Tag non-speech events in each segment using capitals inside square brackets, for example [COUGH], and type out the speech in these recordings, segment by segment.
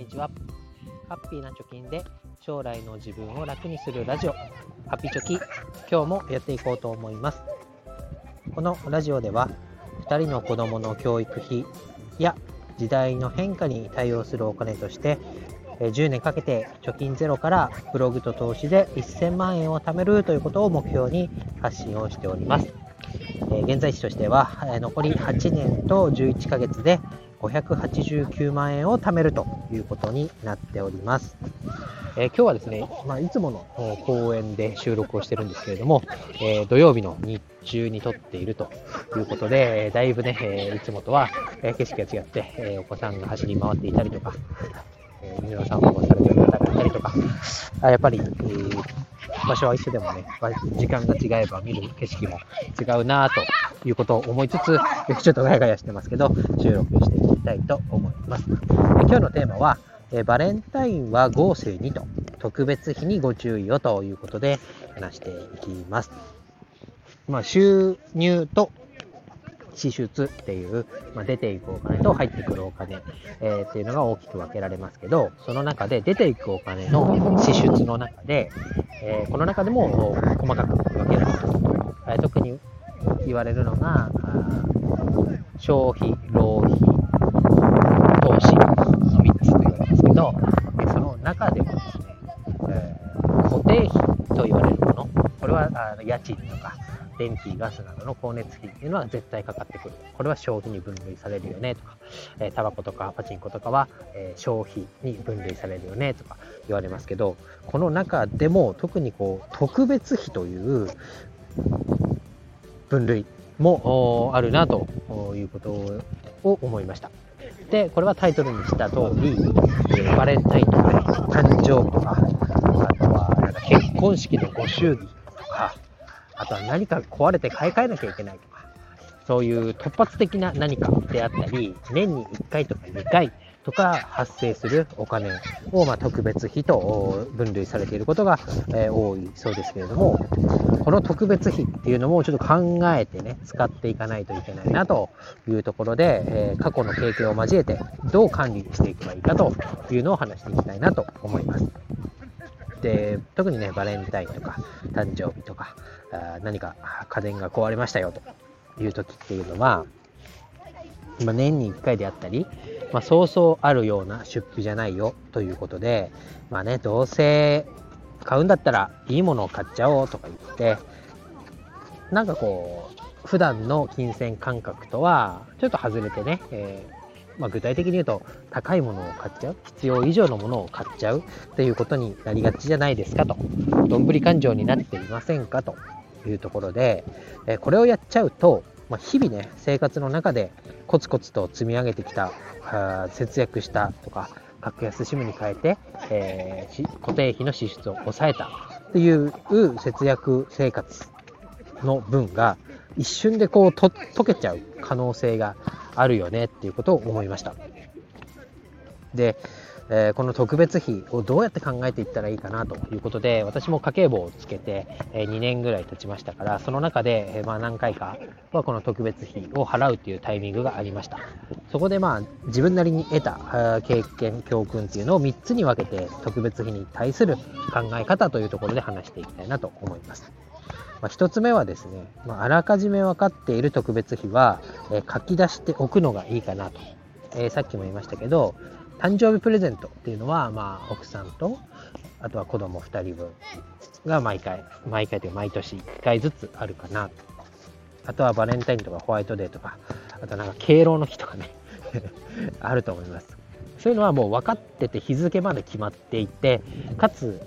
にちは。ハッピーな貯金で将来の自分を楽にするラジオ、ハッピーチョキ、今日もやっていこうと思います。このラジオでは、2人の子供の教育費や時代の変化に対応するお金として、10年かけて貯金ゼロからブログと投資で1000万円を貯めるということを目標に発信をしております。現在地としては残り8年と11ヶ月で589万円を貯めるということになっております。えー、今日はですね、まあ、いつもの公園で収録をしてるんですけれども、えー、土曜日の日中に撮っているということで、えだいぶね、えいつもとは、え景色が違って、えお子さんが走り回っていたりとか、え犬の散歩をされている方がいたりとか、あやっぱり、えー場所は一緒でもね、時間が違えば見る景色も違うなということを思いつつ、ちょっとガヤガヤしてますけど、収録していきたいと思います。今日のテーマは、バレンタインは合成にと、特別日にご注意をということで話していきます。まあ、収入と支出っていう、まあ、出ていくお金と入ってくるお金、えー、っていうのが大きく分けられますけど、その中で出ていくお金の支出の中で、えー、この中でも細かく分けられます。えー、特に言われるのが、消費、浪費、投資の3つと言われますけど、その中でもですね、えー、固定費と言われるもの、これはあの家賃とか、電気、ガスなどの光熱費っていうのは絶対かかってくる。これは消費に分類されるよねとか、えー、タバコとかパチンコとかは、えー、消費に分類されるよねとか言われますけど、この中でも特にこう特別費という分類もあるなということを思いました。で、これはタイトルにした通り、えバレンタインとか、誕生日とか、あとはなんか結婚式のご祝儀とか、あとは何か壊れて買い替えなきゃいけないとか、そういう突発的な何かであったり、年に1回とか2回とか発生するお金を、ま特別費と分類されていることが、え多いそうですけれども、この特別費っていうのもちょっと考えてね、使っていかないといけないなというところで、え過去の経験を交えてどう管理していけばいいかというのを話していきたいなと思います。で、特にね、バレンタインとか、誕生日とか、何か家電が壊れましたよという時っていうのは、まあ、年に1回であったり、まあ、そうそうあるような出費じゃないよということで、まあね、どうせ買うんだったらいいものを買っちゃおうとか言って、なんかこう、普段の金銭感覚とはちょっと外れてね、えーまあ、具体的に言うと高いものを買っちゃう必要以上のものを買っちゃうっていうことになりがちじゃないですかと。どんぶり勘定になっていませんかと。いうところで、えこれをやっちゃうと、まあ、日々ね生活の中でコツコツと積み上げてきた節約したとか格安 SIM に変えて、えー、固定費の支出を抑えたっていう節約生活の分が一瞬でこうと溶けちゃう可能性があるよねっていうことを思いました。で、えー、この特別費をどうやって考えていったらいいかなということで、私も家計簿をつけて、え、2年ぐらい経ちましたから、その中で、え、まあ、何回かはこの特別費を払うというタイミングがありました。そこでまあ自分なりに得た経験、教訓っていうのを3つに分けて特別費に対する考え方というところで話していきたいなと思います。まあ、1つ目はですね、まあ、あらかじめ分かっている特別費は、え、書き出しておくのがいいかなと、えー、さっきも言いましたけど誕生日プレゼントっていうのは、まあ、奥さんとあとは子供2人分が毎回毎回というか毎年1回ずつあるかなと。あとはバレンタインとかホワイトデーとかあとなんか敬老の日とかね。[LAUGHS] あると思います。そういうのはもう分かってて日付まで決まっていてかつ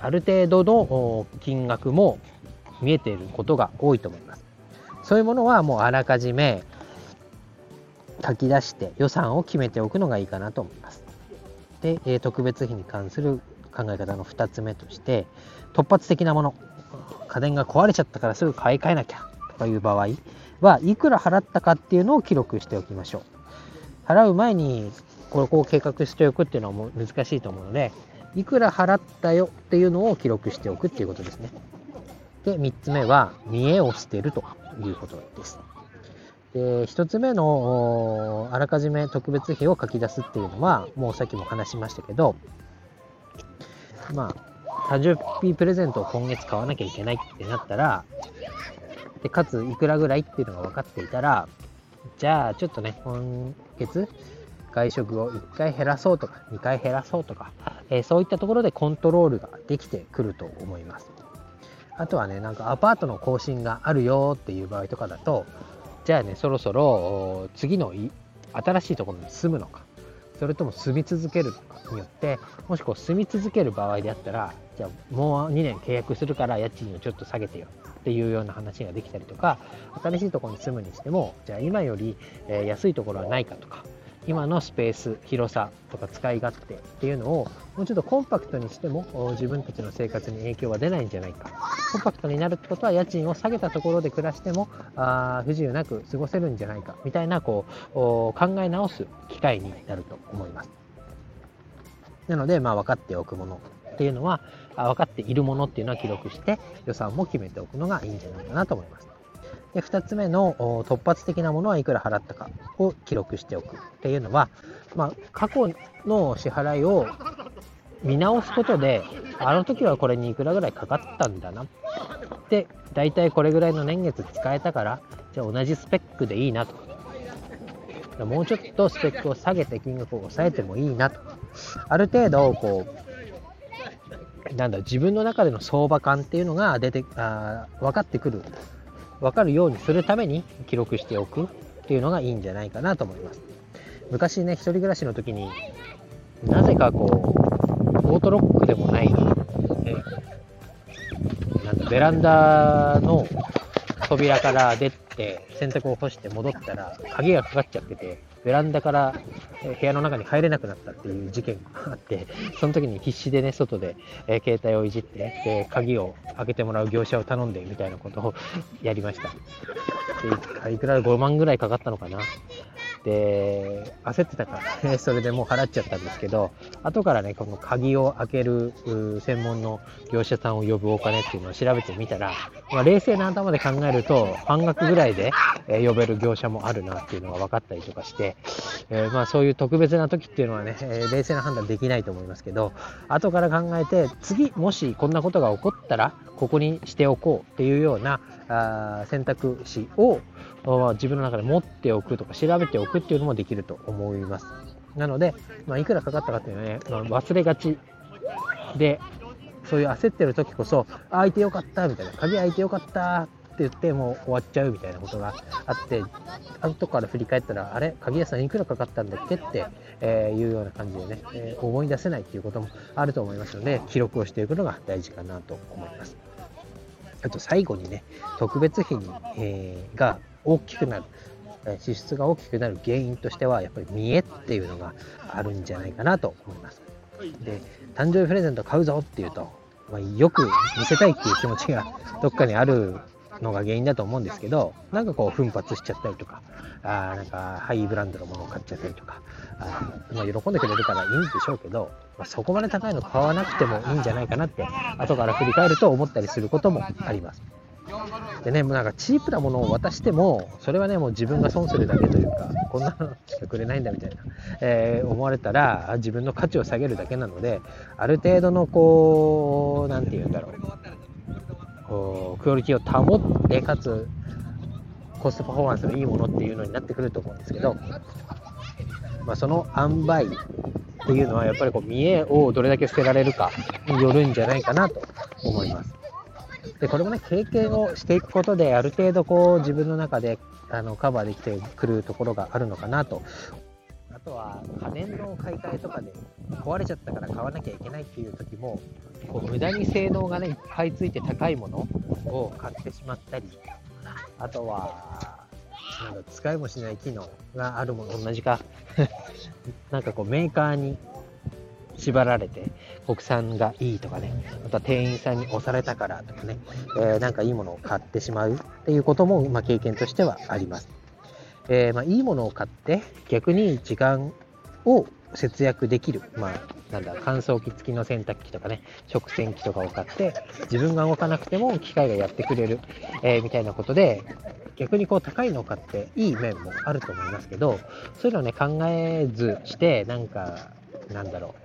ある程度の金額も見えていることが多いと思います。そういうものはもうあらかじめ書き出して予算を決めておくのがいいかなと思います。で、え特別費に関する考え方の2つ目として突発的なもの家電が壊れちゃったからすぐ買い替えなきゃとかいう場合はいくら払ったかっていうのを記録しておきましょう払う前にここを計画しておくっていうのは難しいと思うのでいくら払ったよっていうのを記録しておくっていうことですねで、3つ目は、見栄を捨てるということです。で、1つ目のあらかじめ特別費を書き出すっていうのは、もうさっきも話しましたけど、まあ、誕生日プレゼントを今月買わなきゃいけないってなったら、で、かついくらぐらいっていうのが分かっていたら、じゃあちょっとね、今月外食を1回減らそうとか2回減らそうとか、えー、そういったところでコントロールができてくると思います。あとはね、なんかアパートの更新があるよっていう場合とかだと、じゃあね、そろそろ次の新しいところに住むのか、それとも住み続けるのかによって、もしこう住み続ける場合であったら、じゃあもう2年契約するから家賃をちょっと下げてよ。っていうような話ができたりとか、新しいところに住むにしても、じゃあ今より安いところはないかとか、今のスペース広さとか使い勝手っていうのをもうちょっとコンパクトにしても自分たちの生活に影響は出ないんじゃないか。コンパクトになるってことは家賃を下げたところで暮らしてもあ不自由なく過ごせるんじゃないかみたいなこう考え直す機会になると思います。なので、まあ、分かっておくものっていうのは分かっているものっていうのは記録して予算も決めておくのがいいんじゃないかなと思います。で2つ目の突発的なものはいくら払ったかを記録しておくっていうのは、まあ、過去の支払いを見直すことであの時はこれにいくらぐらいかかったんだなで大体これぐらいの年月使えたからじゃあ同じスペックでいいなと。もうちょっとスペックを下げて金額を抑えてもいいなと。ある程度こうなんだ自分の中での相場感っていうのが出てあ分かってくる。分かるようにするために記録しておくっていうのがいいんじゃないかなと思います。昔ね、一人暮らしの時になぜかこう、オートロックでもない、えベランダの扉から出て洗濯を干して戻ったら鍵がかかっちゃっててベランダから部屋の中に入れなくなったっていう事件があってその時に必死でね外で、え携帯をいじってで鍵を開けてもらう業者を頼んでみたいなことをやりました。でいくら5万ぐらいかかったのかな。で、焦ってたからね、[LAUGHS] それでもう払っちゃったんですけど、後からね、この鍵を開ける専門の業者さんを呼ぶお金っていうのを調べてみたら、まあ、冷静な頭で考えると、半額ぐらいで、呼べる業者もあるなっていうのが分かったりとかして、えー、まあそういう特別な時っていうのはね、冷静な判断できないと思いますけど、後から考えて、次、もしこんなことが起こったら、ここにしておこうっていうようなあ選択肢を自分の中で持っておくとか調べておくっていうのもできると思います。なので、まあ、いくらかかったかっていうのはね、まあ、忘れがちで、そういう焦ってる時こそ、あ開いてよかったみたいな、鍵開いてよかったって言ってもう終わっちゃうみたいなことがあって、後から振り返ったら、あれ、鍵屋さんいくらかかったんだっけって、えー、いうような感じでね、えー、思い出せないっていうこともあると思いますので、記録をしていくのが大事かなと思います。あと最後にね、特別費に、えー、が大きくなる、支出が大きくなる原因としては、やっぱり見栄っていうのがあるんじゃないかなと思います。で、誕生日プレゼント買うぞっていうと、まあ、よく見せたいっていう気持ちが [LAUGHS] どっかにあるのが原因だと思うんですけど、なんかこう奮発しちゃったりとか、あなんかハイブランドのものを買っちゃったりとか、あまあ、喜んでくれるからいいんでしょうけど、まあ、そこまで高いの買わなくてもいいんじゃないかなって、後から振り返ると思ったりすることもあります。でね、もうなんかチープなものを渡しても、それはね、もう自分が損するだけというか、こんなのしかくれないんだみたいな、えー、思われたら、自分の価値を下げるだけなので、ある程度のこう、なんて言うんだろう、こうクオリティを保って、かつ、コストパフォーマンスのいいものっていうのになってくると思うんですけど、まあ、その塩梅っていうのはやっぱりこう見栄をどれだけ捨てられるかによるんじゃないかなと思います。でこれもね経験をしていくことである程度こう自分の中であのカバーできてくるところがあるのかなと。あとは家電の買い替えとかで壊れちゃったから買わなきゃいけないっていう時もこう無駄に性能がねいっぱいついて高いものを買ってしまったりあとはなんか使いもしない機能があるもの。同じか。[LAUGHS] なんかこうメーカーに縛られて国産がいいとかね。また店員さんに押されたからとかね、えー、なんかいいものを買ってしまうっていうことも、まあ、経験としてはあります、えー、まあ、いいものを買って逆に時間を節約できる、まあ、なんだ、乾燥機付きの洗濯機とかね、食洗機とかを買って、自分が動かなくても機械がやってくれる、えー、みたいなことで、逆にこう高いのを買っていい面もあると思いますけど、そういうのをね、考えずして、なんか、なんだろう、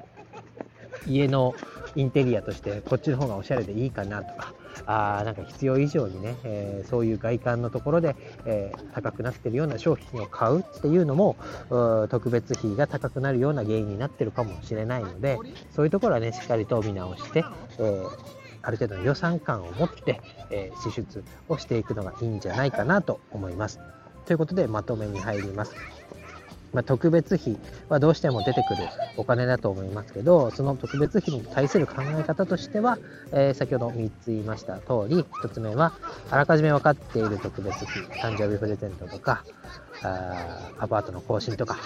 家のインテリアとしてこっちの方がおしゃれでいいかなとか、あなんか必要以上にね、えー、そういう外観のところで、えー、高くなってるような商品を買うっていうのも特別費が高くなるような原因になってるかもしれないのでそういうところはねしっかりと見直して、えー、ある程度の予算感を持って、え支出をしていくのがいいんじゃないかなと思います。ということでまとめに入ります。まあ、特別費はどうしても出てくるお金だと思いますけど、その特別費に対する考え方としては、えー、先ほど3つ言いました通り、1つ目は、あらかじめ分かっている特別費、誕生日プレゼントとか、あアパートの更新とか、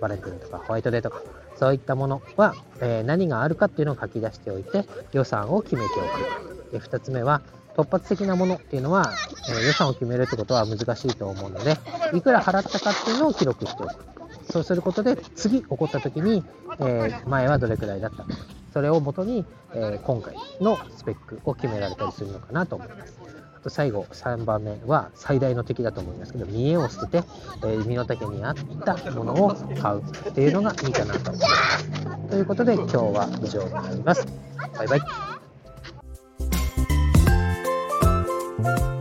バレンタインとか、ホワイトデーとか、そういったものは、えー、何があるかっていうのを書き出しておいて、予算を決めておく。で2つ目は、突発的なものっていうのは、えー、予算を決めるってことは難しいと思うので、いくら払ったかっていうのを記録しておく。そうすることで、次起こった時に、えー、前はどれくらいだったのかそれをもとに、えー、今回のスペックを決められたりするのかなと思います。あと最後、3番目は最大の敵だと思いますけど、見栄を捨てて、え、身の丈に合ったものを買うっていうのがいいかなと思います。ということで、今日は以上になります。バイバイ。Bye.